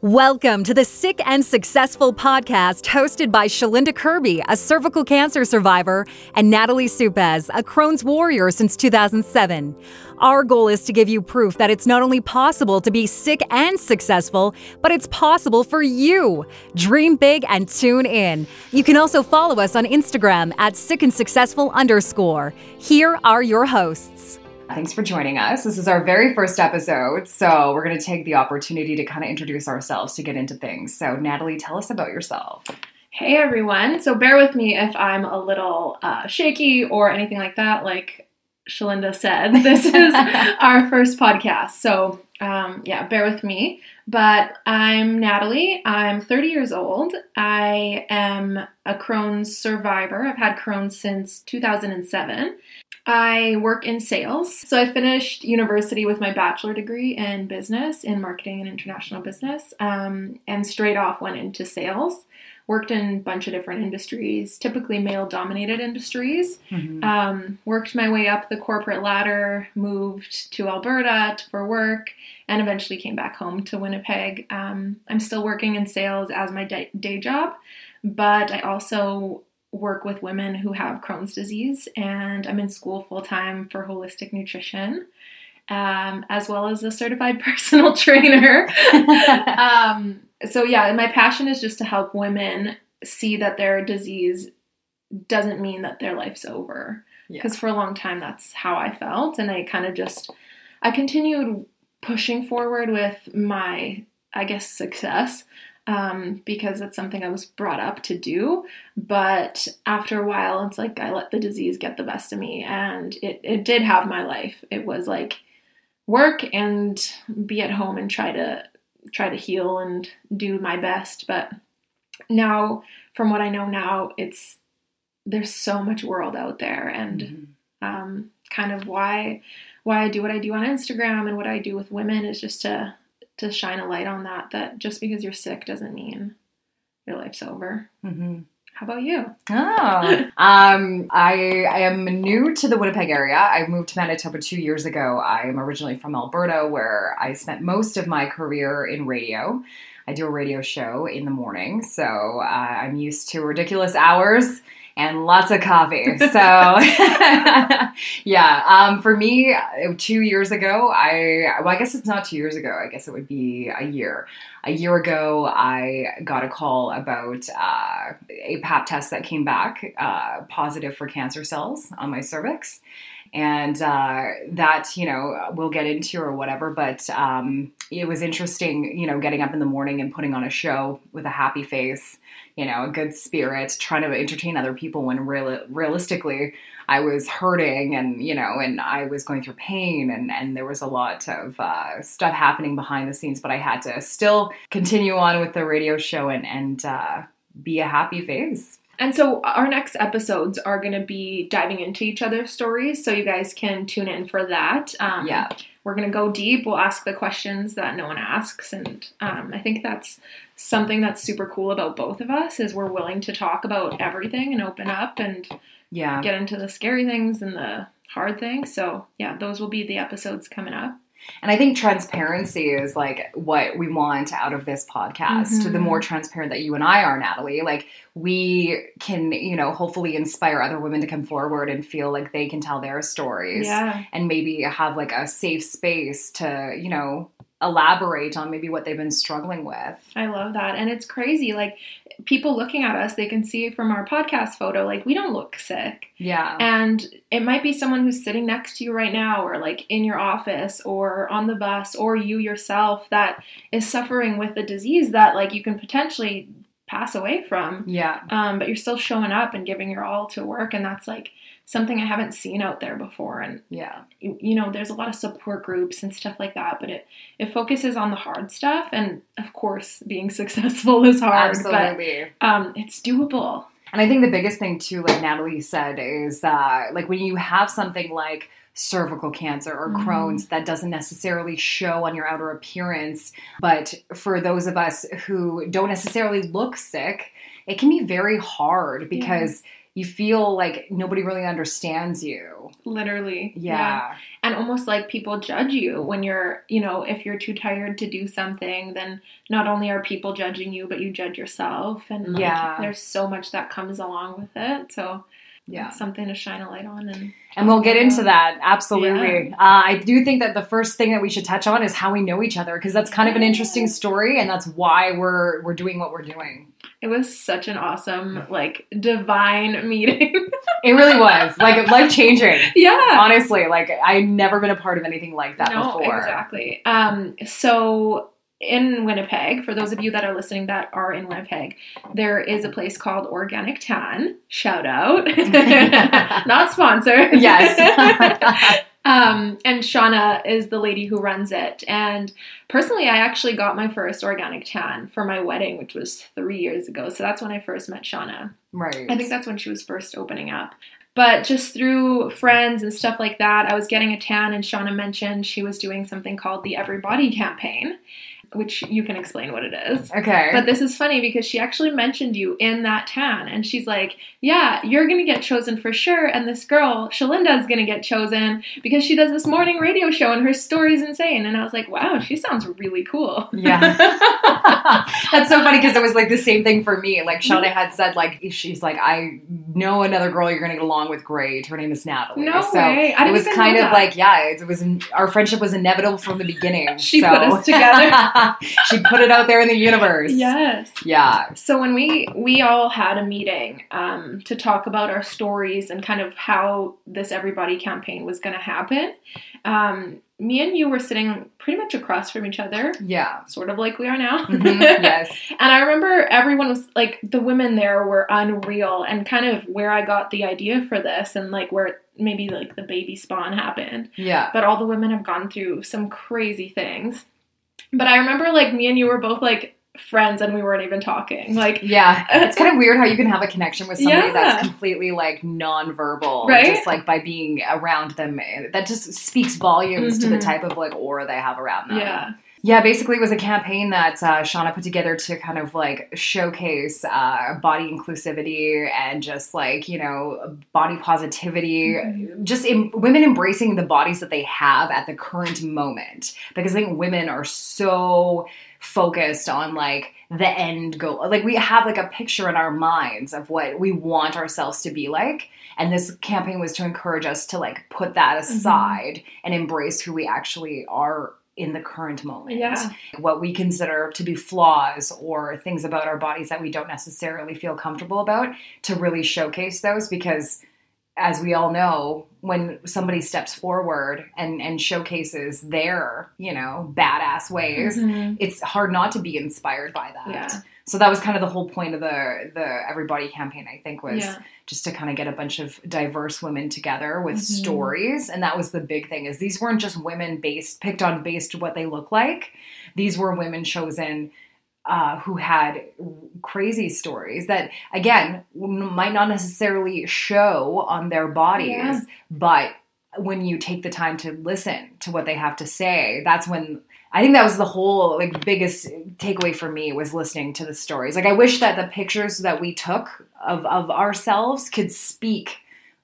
Welcome to the Sick and Successful podcast hosted by Shalinda Kirby, a cervical cancer survivor, and Natalie Supez, a Crohn's warrior since 2007. Our goal is to give you proof that it's not only possible to be sick and successful, but it's possible for you. Dream big and tune in. You can also follow us on Instagram at sick and successful underscore. Here are your hosts. Thanks for joining us. This is our very first episode, so we're going to take the opportunity to kind of introduce ourselves to get into things. So, Natalie, tell us about yourself. Hey everyone. So, bear with me if I'm a little uh, shaky or anything like that. Like Shalinda said, this is our first podcast. So, um, yeah, bear with me. But I'm Natalie. I'm 30 years old. I am a Crohn's survivor. I've had Crohn's since 2007. I work in sales. So I finished university with my bachelor degree in business, in marketing and international business, um, and straight off went into sales. Worked in a bunch of different industries, typically male dominated industries. Mm-hmm. Um, worked my way up the corporate ladder, moved to Alberta for work, and eventually came back home to Winnipeg. Um, I'm still working in sales as my day, day job, but I also work with women who have Crohn's disease, and I'm in school full time for holistic nutrition, um, as well as a certified personal trainer. um, so, yeah, my passion is just to help women see that their disease doesn't mean that their life's over. Because yeah. for a long time, that's how I felt, and I kind of just I continued pushing forward with my, I guess, success um, because it's something I was brought up to do. But after a while, it's like I let the disease get the best of me, and it, it did have my life. It was like work and be at home and try to try to heal and do my best. But now, from what I know now, it's there's so much world out there, and mm-hmm. um, kind of why why I do what I do on Instagram and what I do with women is just to to shine a light on that that just because you're sick doesn't mean your life's over. Mm-hmm. How about you? Oh, um, I, I am new to the Winnipeg area. I moved to Manitoba two years ago. I am originally from Alberta, where I spent most of my career in radio. I do a radio show in the morning, so uh, I'm used to ridiculous hours and lots of coffee. So, yeah, um, for me, two years ago, I, well, I guess it's not two years ago, I guess it would be a year. A year ago, I got a call about uh, a pap test that came back uh, positive for cancer cells on my cervix. And uh, that you know we'll get into or whatever but um, it was interesting you know getting up in the morning and putting on a show with a happy face you know, a good spirit, trying to entertain other people when real, realistically I was hurting and, you know, and I was going through pain and, and there was a lot of uh, stuff happening behind the scenes, but I had to still continue on with the radio show and, and uh, be a happy face. And so our next episodes are going to be diving into each other's stories, so you guys can tune in for that. Um, yeah, we're going to go deep. We'll ask the questions that no one asks, and um, I think that's something that's super cool about both of us is we're willing to talk about everything and open up and yeah get into the scary things and the hard things. So yeah, those will be the episodes coming up. And I think transparency is like what we want out of this podcast. Mm-hmm. The more transparent that you and I are, Natalie, like we can, you know, hopefully inspire other women to come forward and feel like they can tell their stories. Yeah. And maybe have like a safe space to, you know, elaborate on maybe what they've been struggling with. I love that. And it's crazy. Like people looking at us, they can see from our podcast photo, like we don't look sick. Yeah. And it might be someone who's sitting next to you right now, or like in your office, or on the bus, or you yourself that is suffering with a disease that like you can potentially pass away from. Yeah. Um, but you're still showing up and giving your all to work. And that's like, something I haven't seen out there before. And yeah, you, you, know, there's a lot of support groups and stuff like that, but it it focuses on the hard stuff. And of course, being successful is hard, Absolutely. but um, it's doable. And I think the biggest thing too, like Natalie said, is that like when you have something like cervical cancer or mm-hmm. Crohn's that doesn't necessarily show on your outer appearance. But for those of us who don't necessarily look sick, it can be very hard because yeah you feel like nobody really understands you. Literally. Yeah. And almost like people judge you when you're, you know, if you're too tired to do something, then not only are people judging you, but you judge yourself. And like, Yeah. there's so much that comes along with it. So Yeah. something to shine a light on. And And we'll get into that. Absolutely. Uh, I do think that the first thing that we should touch on is how we know each other because that's kind of an interesting story and that's why we're we're doing what we're doing. It was such an awesome, like, divine meeting. It really was. Like life changing. yeah. Honestly, like I'd never been a part of anything like that no, before. exactly. Um, so in Winnipeg, for those of you that are listening that are in Winnipeg, there is a place called Organic Tan. Shout out, not sponsored. Yes. Um, and Shauna is the lady who runs it. And personally, I actually got my first organic tan for my wedding, which was three years ago. So that's when I first met Shauna. right. I think that's when she was first opening up. But just through friends and stuff like that, I was getting a tan, and Shauna mentioned she was doing something called the Everybody campaign, which you can explain what it is. okay. But this is funny because she actually mentioned you in that tan, and she's like, "Yeah, you're gonna get chosen for sure." And this girl, Shalinda, is gonna get chosen because she does this morning radio show, and her story's insane. And I was like, "Wow, she sounds really cool." Yeah. That's so funny because it was like the same thing for me. Like Shauna had said, like she's like, I know another girl you're gonna get along with great. Her name is Natalie. No so way. It was kind of that. like, yeah, it was our friendship was inevitable from the beginning. She so- put us together. she put it out there in the universe. yes. Yeah. So when we we all had a meeting um, to talk about our stories and kind of how this everybody campaign was going to happen, um, me and you were sitting pretty much across from each other, Yeah. sort of like we are now. Mhm. Yes. And I remember everyone was like, the women there were unreal, and kind of where I got the idea for this, and like where maybe like the baby spawn happened. Yeah. But all the women have gone through some crazy things. But I remember like me and you were both like friends, and we weren't even talking. Like, Yeah, it's kind of weird how you can have a connection with somebody Yeah. that's completely like nonverbal, Right? Just like by being around them, that just speaks volumes to the Mhm. type of like aura they have around them. yeah, yeah. Basically, it was a campaign that uh, Shauna put together to kind of like showcase uh, body inclusivity and just like you know body positivity, Mhm. just em- women embracing the bodies that they have at the current moment. Because I think women are so focused on like the end goal. Like we have like a picture in our minds of what we want ourselves to be like. And this campaign was to encourage us to like put that aside and embrace who we actually are in the current moment. Yeah. What we consider to be flaws or things about our bodies that we don't necessarily feel comfortable about to really showcase those because as we all know, when somebody steps forward and, and showcases their, you know, badass ways, Mhm. it's hard not to be inspired by that. Yeah. So that was kind of the whole point of the the Everybody campaign, I think, was Yeah. just to kind of get a bunch of diverse women together with Mhm. stories. And that was the big thing is these weren't just women based picked on based what they look like. These were women chosen uh, who had crazy stories that again might not necessarily show on their bodies, Yeah. but when you take the time to listen to what they have to say, that's when I think that was the whole like biggest takeaway for me was listening to the stories. Like I wish that the pictures that we took of of ourselves could speak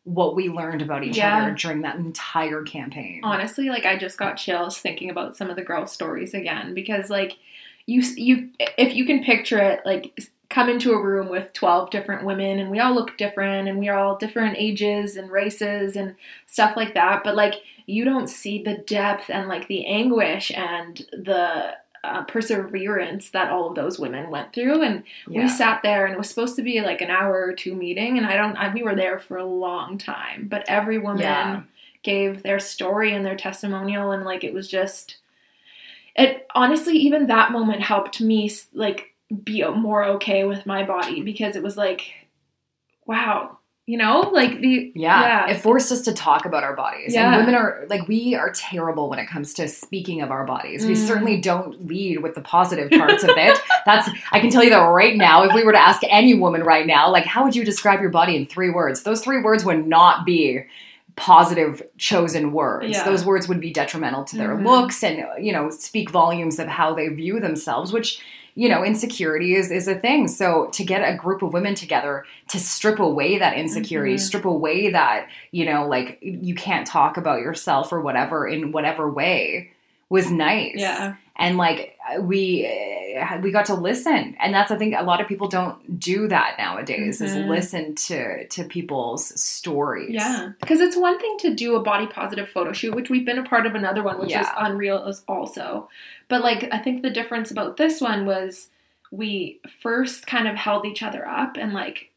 what we learned about each Yeah. other during that entire campaign. honestly like i just got chills thinking about some of the girl stories again because like you you if you can picture it like come into a room with 12 different women and we all look different and we are all different ages and races and stuff like that but like you don't see the depth and like the anguish and the uh, perseverance that all of those women went through and Yeah. we sat there and it was supposed to be like an hour or two meeting and i don't I, we were there for a long time but every woman Yeah. gave their story and their testimonial and like it was just it honestly even that moment helped me like be more okay with my body because it was like wow you know like the Yeah. It forced us to talk about our bodies. Yeah. And women are like we are terrible when it comes to speaking of our bodies. We Mm. certainly don't lead with the positive parts of it. That's I can tell you that right now, if we were to ask any woman right now, like how would you describe your body in three words? Those three words would not be positive chosen words. Yeah. Those words would be detrimental to their Mhm. looks and you know speak volumes of how they view themselves, which you know insecurity is is a thing. So to get a group of women together to strip away that insecurity, Mhm. strip away that you know like you can't talk about yourself or whatever in whatever way was nice Yeah. And like we uh, we got to listen and that's i think a lot of people don't do that nowadays is Mhm. listen to to people's stories Yeah, because it's one thing to do a body positive photo shoot, which we've been a part of another one, which is Yeah. Unreal as also. But like, I think the difference about this one was we first kind of held each other up and like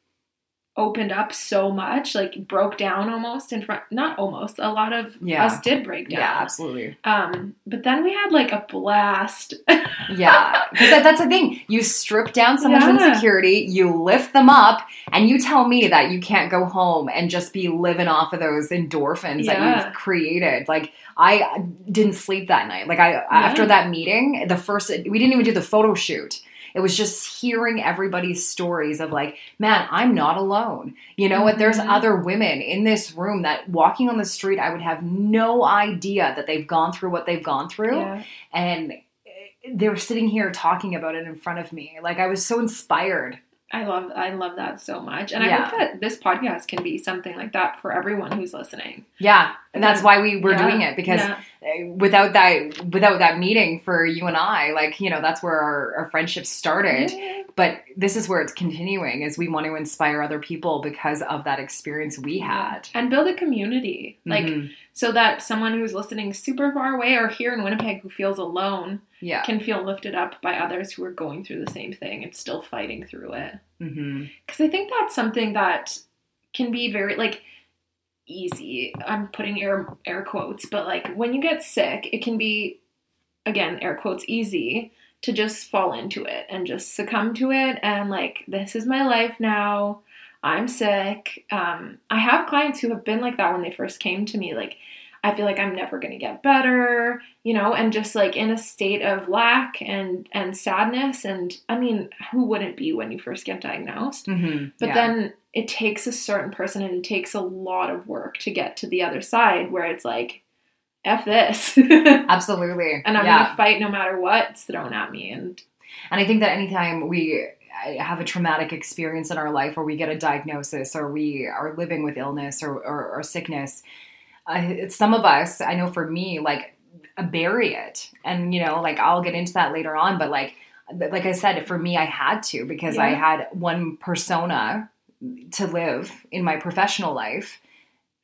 opened up so much, like broke down almost in front. Not almost. A lot of Yeah. us did break down. yeah absolutely Um, but then we had like a blast. yeah because that, that's the thing you strip down someone's Yeah. insecurity you lift them up and you tell me that you can't go home and just be living off of those endorphins that you've created like i didn't sleep that night like i after that meeting the first we didn't even do the photo shoot it was just hearing everybody's stories of like man i'm not alone you know what there's mm-hmm. other women in this room that walking on the street i would have no idea that they've gone through what they've gone through yeah. and eh, they were sitting here talking about it in front of me. Like I was so inspired. I love I love that so much. And I hope that this podcast can be something like that for everyone who's listening. Yeah, and that's why we were Yeah. doing it because Yeah. uh, without that without that meeting for you and I, like you know, that's where our, our friendship started. But this is where it's continuing, is we want to inspire other people because of that experience we had. and build a community like Mhm. so that someone who's listening super far away or here in winnipeg who feels alone yeah, can feel lifted up by others who are going through the same thing and still fighting through it because i think that's something that can be very like easy. I'm putting air air quotes but like when you get sick it can be again air quotes easy to just fall into it and just succumb to it and like this is my life now. I'm sick. Um, i have clients who have been like that when they first came to me like i feel like i'm never going to get better you know and just like in a state of lack and and sadness. And i mean who wouldn't be when you first get diagnosed? Hmm but yeah. then it takes a certain person and it takes a lot of work to get to the other side where it's like f this Absolutely. and i'm yeah. gonna fight no matter what's thrown at me and And I think that anytime we have a traumatic experience in our life or we get a diagnosis or we are living with illness or, or, or sickness, uh, some of us, I know for me, like bury it. And, you know, like I'll get into that later on, but like, like I said, for me, I had to because I had one persona to live in my professional life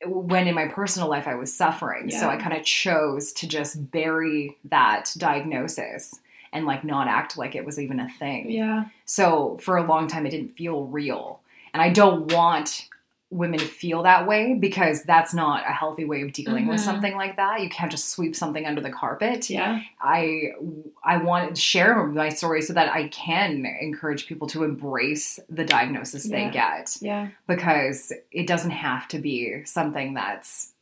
when in my personal life I was suffering. So I kind of chose to just bury that diagnosis and like not act like it was even a thing. yeah So for a long time, it didn't feel real. And I don't want women to feel that way because that's not a healthy way of dealing with Mhm. something like that. You can't just sweep something under the carpet. yeah I I want to share my story so that I can encourage people to embrace the diagnosis they get yeah because it doesn't have to be something that's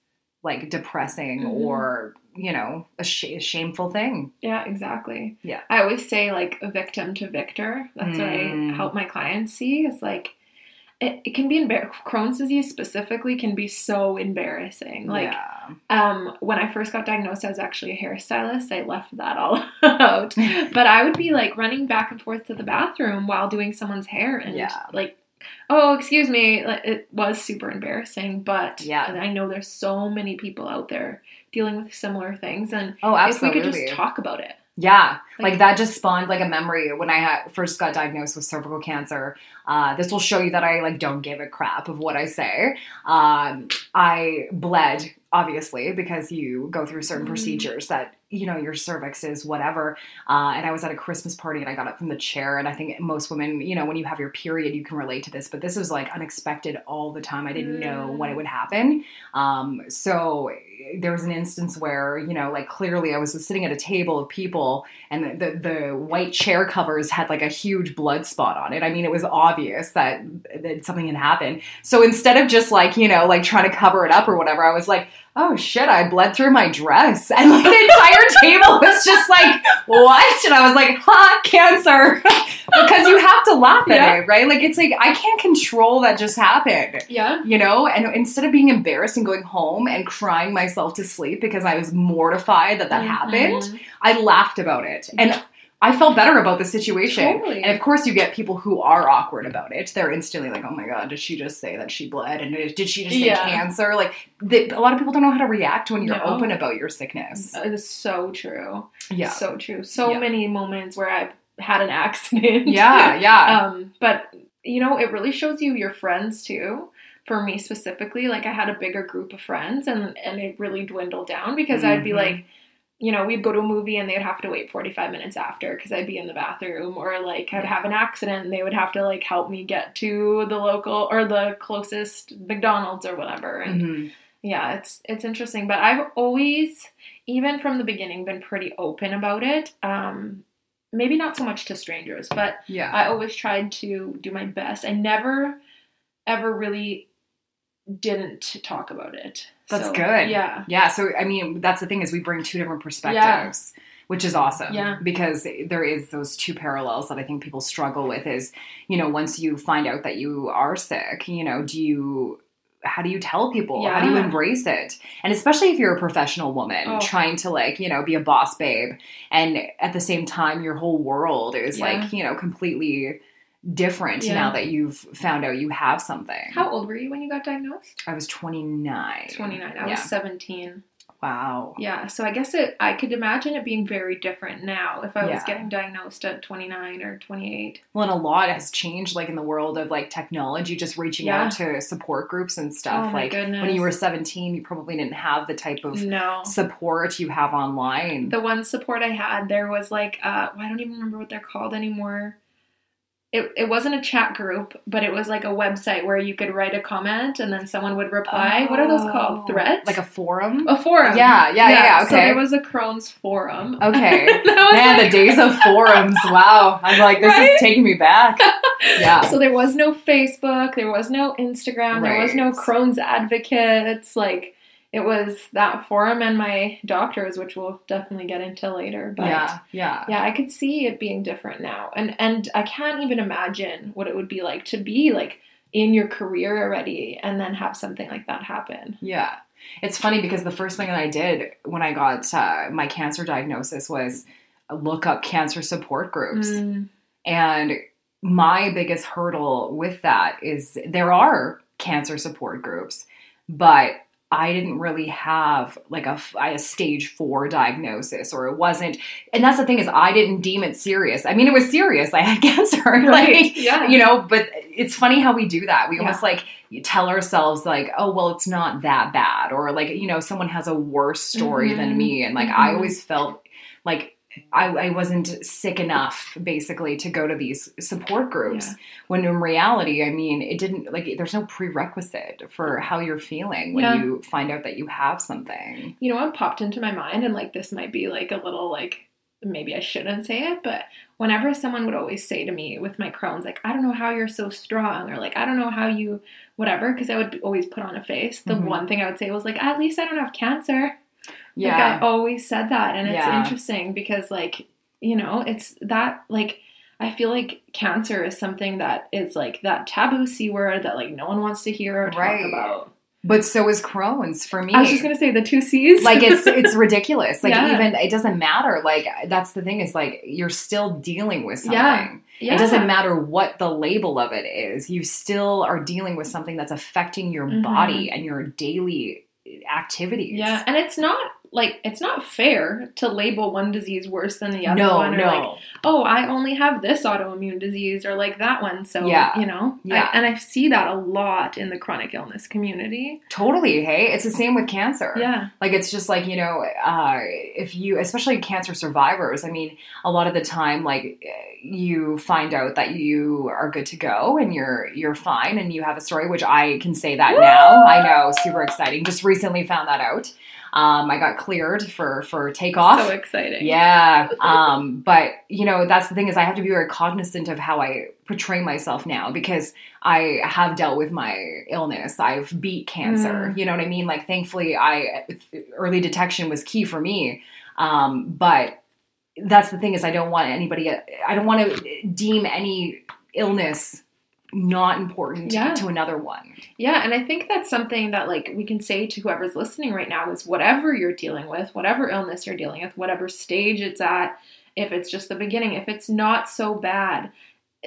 like depressing Mhm. or you know a, sh- a shameful thing. yeah exactly Yeah. i always say like a victim to victor that's what Mm. i help my clients see is like it, it can be embar- crohn's disease specifically can be so embarrassing like yeah. Um, when I first got diagnosed, I was actually a hairstylist. I left that all out. But I would be like running back and forth to the bathroom while doing someone's hair and Yeah. like, oh, excuse me. Like, It was super embarrassing, but Yeah. I know there's so many people out there dealing with similar things. And Oh, absolutely. if we could just talk about it. Yeah, Like- like, that just spawned like a memory when I had, first got diagnosed with cervical cancer. Uh, this will show you that I like don't give a crap of what I say. Um, I bled obviously because you go through certain Mhm. procedures that you know your cervix is whatever. Uh, and I was at a Christmas party and I got up from the chair and I think most women, you know, when you have your period, you can relate to this. But this was like unexpected all the time. I didn't know when it would happen. Um, so there was an instance where you know like clearly i was sitting at a table of people and the, the, the white chair covers had like a huge blood spot on it. I mean it was obvious that, that something had happened. So instead of just like you know like trying to cover it up or whatever i was like oh shit i bled through my dress and like the entire table was just like what and i was like ha cancer because you have to laugh at Yeah. it, right? Like it's like I can't control that just happened. Yeah. You know, and instead of being embarrassed and going home and crying myself to sleep because I was mortified that that happened, Mhm. I laughed about it. And I felt better about the situation. Totally. And of course, you get people who are awkward about it. They're instantly like, "Oh my god, did she just say that she bled? And did she just say cancer?" Like, they, a lot of people don't know how to react when you're No. open about your sickness. It is so true. Yeah, So true. So Yeah. many moments where I've had an accident. yeah, yeah. um, but you know, it really shows you your friends too. For me specifically, like I had a bigger group of friends, and and it really dwindled down because I'd be Mhm. like, you know, we'd go to a movie and they'd have to wait forty five minutes after because I'd be in the bathroom, or like I'd have an accident and they would have to like help me get to the local or the closest McDonald's or whatever, and Mhm. yeah it's it's interesting but i've always even from the beginning been pretty open about it um maybe not so much to strangers but Yeah. i always tried to do my best i never ever really didn't talk about it That's So, good. yeah Yeah, so I mean, that's the thing is we bring two different perspectives, which is awesome. Yeah. Because there is those two parallels that I think people struggle with is, you know, once you find out that you are sick, you know, do you how do you tell people? How do you embrace it? And especially if you're a professional woman Oh. trying to like, you know, be a boss babe and at the same time your whole world is Yeah. like, you know, completely different Yeah. now that you've found out you have something. how old were you when you got diagnosed I was 29. 29 i Yeah. was 17 Wow. yeah so i guess it i could imagine it being very different now if i was getting diagnosed at 29 or 28 Well, and a lot has changed, like in the world of like technology, just reaching Yeah. out to support groups and stuff. Oh like when you were 17, you probably didn't have the type of no support you have online. the one support I had, there was like, uh, I don't even remember what they're called anymore. It, it wasn't a chat group, but it was like a website where you could write a comment and then someone would reply. what are those called? Oh, Threads? Like a forum? a forum. Yeah, yeah, yeah, So okay. there was a Crohn's forum. Okay. Man, like- the days of forums. Wow. I'm like, this Right? is taking me back. Yeah. So there was no Facebook, there was no Instagram, there was no Right. Crohn's advocates. Like it was that forum and my doctors, which we'll definitely get into later. But yeah. Yeah. yeah i could see it being different now and and i can't even imagine what it would be like to be like in your career already and then have something like that happen Yeah. It's funny because the first thing that I did when I got uh, my cancer diagnosis was look up cancer support groups. Mm, And my biggest hurdle with that is there are cancer support groups, but I didn't really have like a, a stage four diagnosis, or it wasn't. And that's the thing is, I didn't deem it serious. I mean, it was serious. I had cancer, like yeah you know. But it's funny how we do that. We Yeah. almost like tell ourselves like, oh well, it's not that bad, or like you know, someone has a worse story than Mhm. me, and like I Mhm. always felt like I, I wasn't sick enough basically to go to these support groups Yeah. when in reality i mean it didn't like there's no prerequisite for how you're feeling when Yeah. you find out that you have something you know what popped into my mind and like this might be like a little like maybe i shouldn't say it but whenever someone would always say to me with my crohn's like i don't know how you're so strong or like i don't know how you whatever because i would always put on a face the Mhm. one thing i would say was like at least i don't have cancer yeah Like I always said that, and it's Yeah. interesting because, like, you know, it's that like I feel like cancer is something that is like that taboo c word that like no one wants to hear or talk Right. about. but so is crohn's for me I was just gonna say the two C's. like it's it's ridiculous like Yeah. even it doesn't matter like that's the thing is like you're still dealing with something Yeah. yeah. It doesn't matter what the label of it is. You still are dealing with something that's affecting your Mhm. body and your daily activities. Yeah, and it's not like it's not fair to label one disease worse than the other No, one, or no. like, oh, I only have this autoimmune disease, or like that one. So Yeah. you know, Yeah. I, and I see that a lot in the chronic illness community. Totally, hey? It's the same with cancer. Yeah, Like it's just like, you know, uh, if you especially cancer survivors, I mean, a lot of the time like you find out that you are good to go and you're you're fine and you have a story which I can say that now. I know, super exciting. Just recently found that out. Um, I got cleared for for takeoff. so exciting. Yeah. Um, but you know, that's the thing is I have to be very cognizant of how I portray myself now because I have dealt with my illness. I've beat cancer. Mm. You know what I mean? Like thankfully I early detection was key for me. Um, but that's the thing is I don't want anybody I don't want to deem any illness not important Yeah. to another one. Yeah, and I think that's something that like we can say to whoever's listening right now is whatever you're dealing with, whatever illness you're dealing with, whatever stage it's at, if it's just the beginning, if it's not so bad,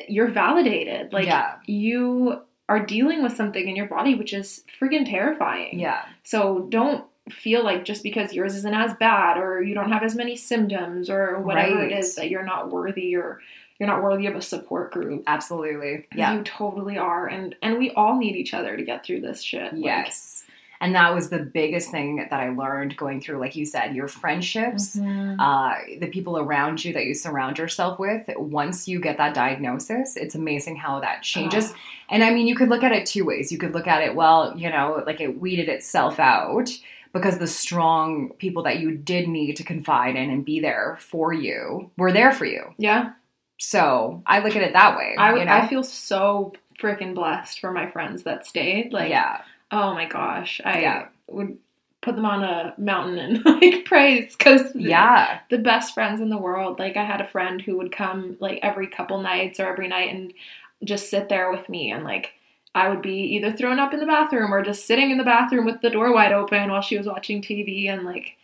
you're validated. Like Yeah. you are dealing with something in your body which is freaking terrifying. Yeah. So don't feel like just because yours isn't as bad or you don't have as many symptoms or whatever Right. it is that you're not worthy or you're not worthy of a support group. Absolutely. Yeah. You totally are. And and we all need each other to get through this shit. Like, Yes. And that was the biggest thing that I learned going through, like you said, your friendships, mhm. uh, the people around you that you surround yourself with. Once you get that diagnosis, it's amazing how that changes. Oh, And I mean, you could look at it two ways. You could look at it, well, you know, like it weeded itself out because the strong people that you did need to confide in and be there for you were there for you. yeah. So I look at it that way. I, you know? I feel so freaking blessed for my friends that stayed. Like, yeah, oh my gosh, I Yeah. would put them on a mountain and like praise because yeah, the best friends in the world. Like, I had a friend who would come like every couple nights or every night and just sit there with me and like. I would be either thrown up in the bathroom or just sitting in the bathroom with the door wide open while she was watching TV. And like,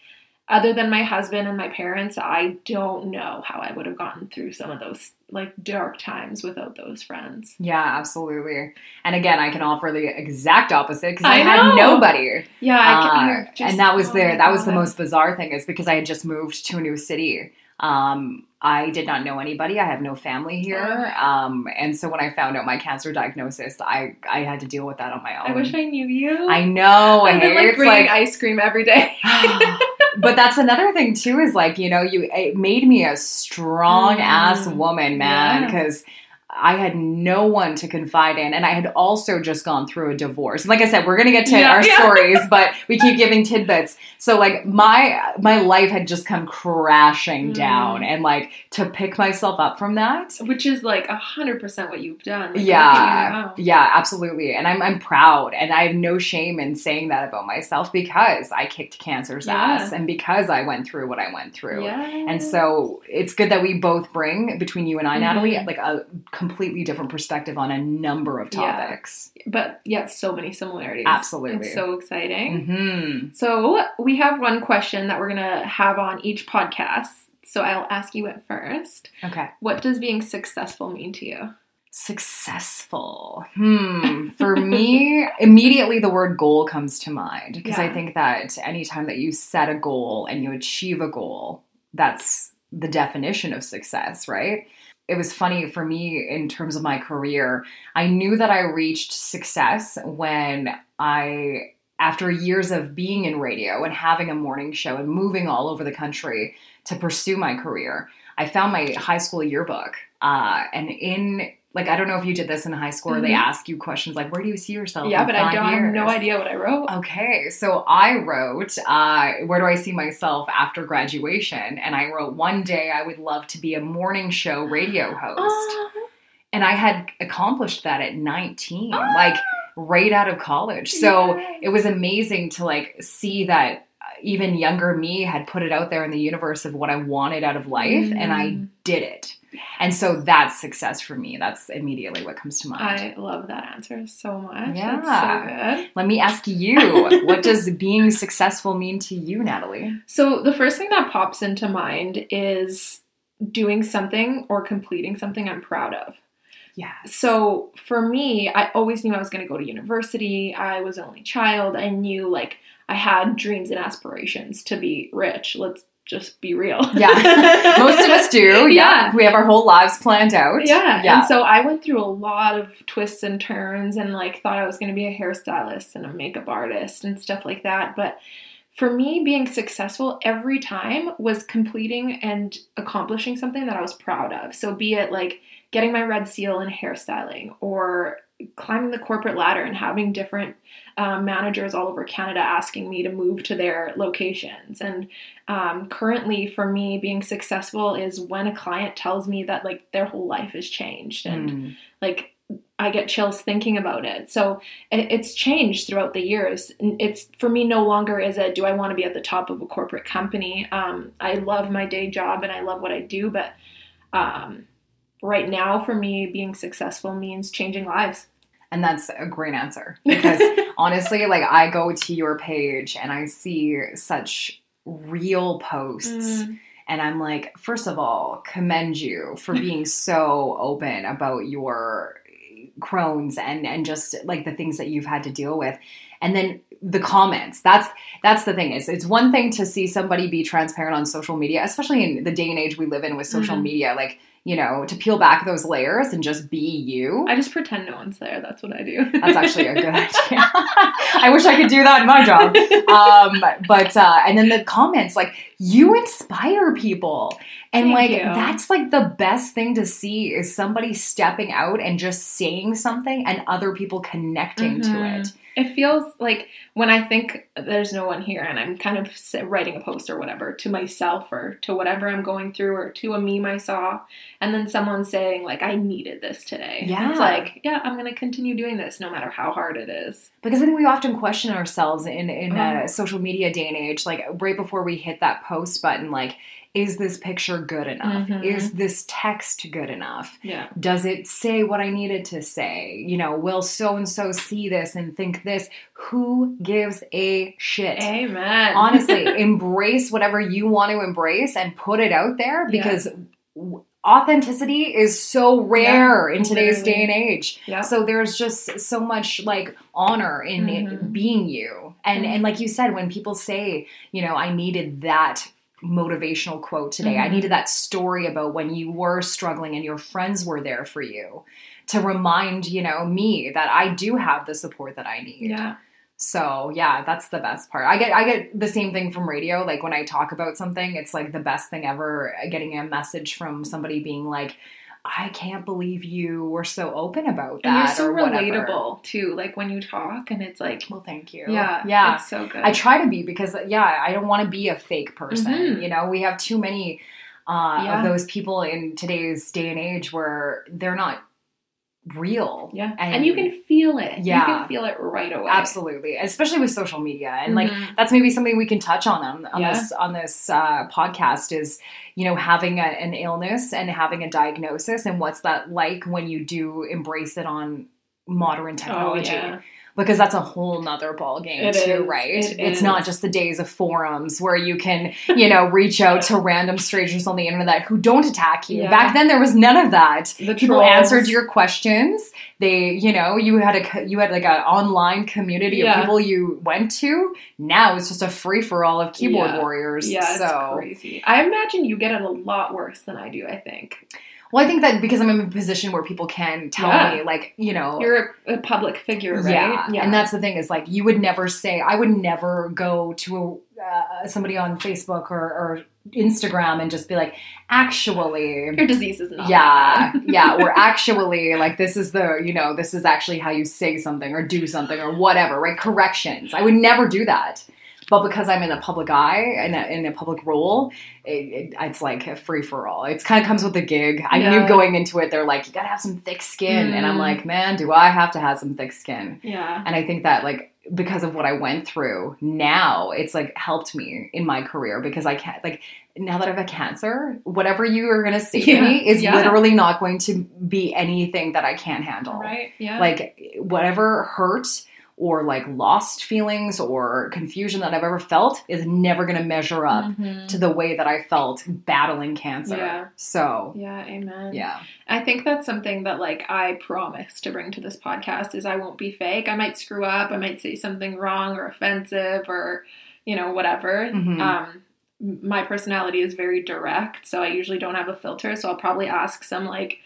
other than my husband and my parents, I don't know how I would have gotten through some of those like dark times without those friends. yeah, absolutely. And again, I can offer the exact opposite because I, I had nobody. Yeah, Uh, just- and that was oh the my that was the most bizarre thing is because I had just moved to a new city. Um, I did not know anybody. I have no family here. Um, and so when I found out my cancer diagnosis, I I had to deal with that on my own. I wish I knew you. I know. I've been like bringing like ice cream every day. but that's another thing too is like you know you it made me a strong ass Mm. woman man Yeah. I had no one to confide in and i had also just gone through a divorce And like i said we're gonna get to Yeah, our yeah. stories but we keep giving tidbits so like my my life had just come crashing Mm. down and like to pick myself up from that Which is like a hundred percent what you've done. Like, yeah, yeah, absolutely. And I'm I'm proud and I have no shame in saying that about myself because I kicked cancer's Yeah. ass and because I went through what I went through. Yeah. And so it's good that we both bring between you and I, Natalie, Mhm. like a completely different perspective on a number of Yeah. topics. but yet so many similarities. Absolutely. It's so exciting. hmm So we have one question that we're gonna have on each podcast. So I'll ask you it first. Okay. What does being successful mean to you? Successful. Hmm. For me, immediately the word goal comes to mind because I think that anytime that you set a goal and you achieve a goal, that's the definition of success, right? It was funny for me in terms of my career. I knew that I reached success when I, after years of being in radio and having a morning show and moving all over the country to pursue my career, I found my high school yearbook. Uh, and in like I don't know if you did this in high school or they ask you questions like where do you see yourself? yeah, but I don't I have no idea what I wrote. Okay, so I wrote, uh, Where do I see myself after graduation? And I wrote, One day I would love to be a morning show radio host. Oh, And I had accomplished that at 19, like right out of college. So yes. it was amazing to like see that uh, even younger me had put it out there in the universe of what I wanted out of life, and I Mm. did it. And so that's success for me. That's immediately what comes to mind. I love that answer so much. Yeah. So good. Let me ask you, what does being successful mean to you, Natalie? So the first thing that pops into mind is doing something or completing something I'm proud of. Yeah. So for me, I always knew I was going to go to university. I was an only child. I knew like I had dreams and aspirations to be rich. Let's just be real. Yeah. Most of us do. Yeah. Yeah. We have our whole lives planned out. Yeah. Yeah. And so I went through a lot of twists and turns and like thought I was going to be a hairstylist and a makeup artist and stuff like that. But for me, being successful every time was completing and accomplishing something that I was proud of. So be it like getting my red seal in hairstyling or climbing the corporate ladder and having different um, managers all over Canada asking me to move to their locations. And um, currently, for me, being successful is when a client tells me that like their whole life has changed and Mm. like I get chills thinking about it. So it's changed throughout the years. It's for me no longer is it do I want to be at the top of a corporate company. Um, I love my day job and I love what I do, but um, right now for me, being successful means changing lives. And that's a great answer because honestly, like I go to your page and I see such real posts. Mm. And I'm like, first of all, commend you for being so open about your Crohn's and and just like the things that you've had to deal with. And then the comments. That's that's the thing is it's one thing to see somebody be transparent on social media, especially in the day and age we live in with social Mhm. media, like, you know, to peel back those layers and just be you. I just pretend no one's there. That's what I do. That's actually a good idea. I wish I could do that in my job. Um, but uh, and then the comments, like you inspire people, and Thank like you. that's like the best thing to see is somebody stepping out and just saying something, and other people connecting to Mhm. it. It feels like when I think there's no one here and I'm kind of writing a post or whatever to myself or to whatever I'm going through or to a meme I saw, and then someone saying, like, I needed this today. Yeah. It's like, yeah, I'm going to continue doing this no matter how hard it is. Because I think we often question ourselves in in a uh-huh. social media day and age, like right before we hit that post button, like. Is this picture good enough? Mhm. Is this text good enough? Yeah. does it say what I needed to say? You know, will so and so see this and think this? Who gives a shit? Amen. Honestly, embrace whatever you want to embrace and put it out there Yeah. because w- authenticity is so rare in today's literally. day and age. yeah. So there's just so much like honor in Mhm. being you. And and like you said when people say, you know, I needed that motivational quote today. I Mhm. needed that story about when you were struggling and your friends were there for you to remind, you know, me that I do have the support that I need. yeah. So yeah, that's the best part. I get I get the same thing from radio. Like when I talk about something, it's like the best thing ever. uh, Getting a message from somebody being like, "I can't believe you were so open about that." And you're so whatever. relatable too. Like when you talk and it's like, Well, thank you. yeah, yeah. it's so good. I try to be because yeah, I don't want to be a fake person. Mhm. You know, we have too many uh, Yeah. of those people in today's day and age where they're not real. yeah. and, And, you can feel it. Yeah. You can feel it right away. absolutely, especially with social media and like Mhm. that's maybe something we can touch on on, on Yeah. this on this uh, podcast is you know having a, an illness and having a diagnosis and what's that like when you do embrace it on modern Oh, technology yeah. Because that's a whole nother ball game It too is. right It it's not just the days of forums where you can you know reach out to random strangers on the internet who don't attack you Yeah. back then there was none of that The people trolls. answered your questions they you know you had a you had like an online community Yeah. of people you went to now it's just a free-for-all of keyboard Yeah. warriors Yeah, it's so crazy. I imagine you get it a lot worse than I do. I think well i think that because i'm in a position where people can tell Yeah. me like you know you're a, a public figure, right? Yeah. yeah. and that's the thing is like you would never say I would never go to a, uh, somebody on Facebook or, or Instagram and just be like, actually, your disease is not. yeah, yeah, or actually, like this is the you know this is actually how you say something or do something or whatever, right? Corrections. I would never do that. But because I'm in a public eye and in a public role, it, it, it's like a free for all. It kind of comes with the gig. I Yeah. knew going into it, they're like, you gotta have some thick skin, and I'm Mm. like, man, do I have to have some thick skin? yeah. And I think that like because of what I went through, now it's like helped me in my career because I can't like now that I have a cancer, whatever you are gonna say Yeah, to me is yeah. literally not going to be anything that I can't handle. Right. Yeah. Like whatever hurt or like lost feelings or confusion that I've ever felt is never gonna measure up Mhm. to the way that I felt battling cancer. Yeah. So Yeah. Amen. yeah. I think that's something that like I promise to bring to this podcast is I won't be fake. I might screw up. I might say something wrong or offensive or you know whatever. Mhm. Um, my personality is very direct, so I usually don't have a filter. So I'll probably ask some like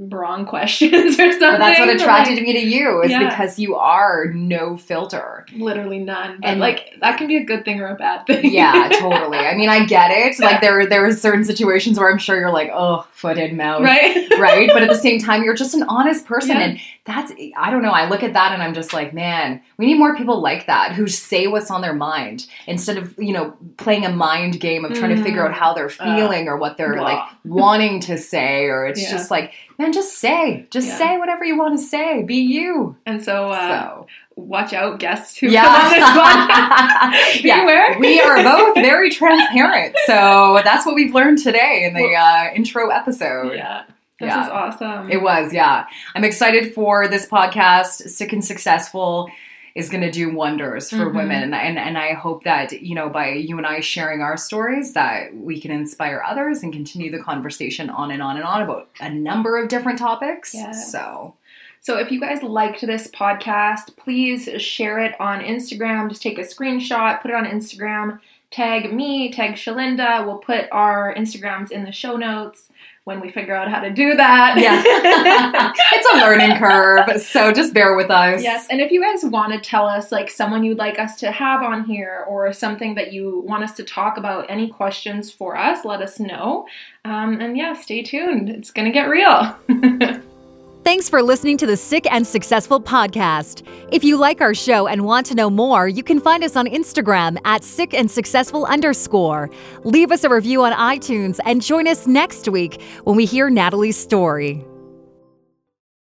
wrong questions or something. But that's what attracted like, me to you is Yeah. because you are no filter. literally none. And- like that can be a good thing or a bad thing. Yeah, totally. I mean, I get it. Like there, there are certain situations where I'm sure you're like, oh, foot in mouth, right. right? But at the same time, you're just an honest person, Yeah. and that's I don't know. I look at that and I'm just like, man, we need more people like that who say what's on their mind instead of you know playing a mind game of trying to Mm. figure out how they're feeling or what they're Blah. like wanting to say, or it's Yeah. just like, man, just say, just Yeah. say whatever you want to say, be you. And so, uh, so watch out, guests who come on this podcast. yeah. Beware. we are both very transparent. So that's what we've learned today in the uh, intro episode. Yeah. This yeah. is awesome. It was, yeah. I'm excited for this podcast. Sick and Successful is going to do wonders for Mhm. women and and I hope that you know by you and I sharing our stories that we can inspire others and continue the conversation on and on and on about a number of different topics. Yes. So, So if you guys liked this podcast, please share it on Instagram. Just take a screenshot, put it on Instagram, tag me, tag Shalinda. We'll put our Instagrams in the show notes when we figure out how to do that. yeah. it's a learning curve, so just bear with us. Yes, and if you guys want to tell us like someone you'd like us to have on here or something that you want us to talk about, any questions for us, let us know. Um, and yeah, stay tuned. It's gonna get real. Thanks for listening to the Sick and Successful podcast. If you like our show and want to know more, you can find us on Instagram at sick and successful underscore. Leave us a review on iTunes and join us next week when we hear Natalie's story.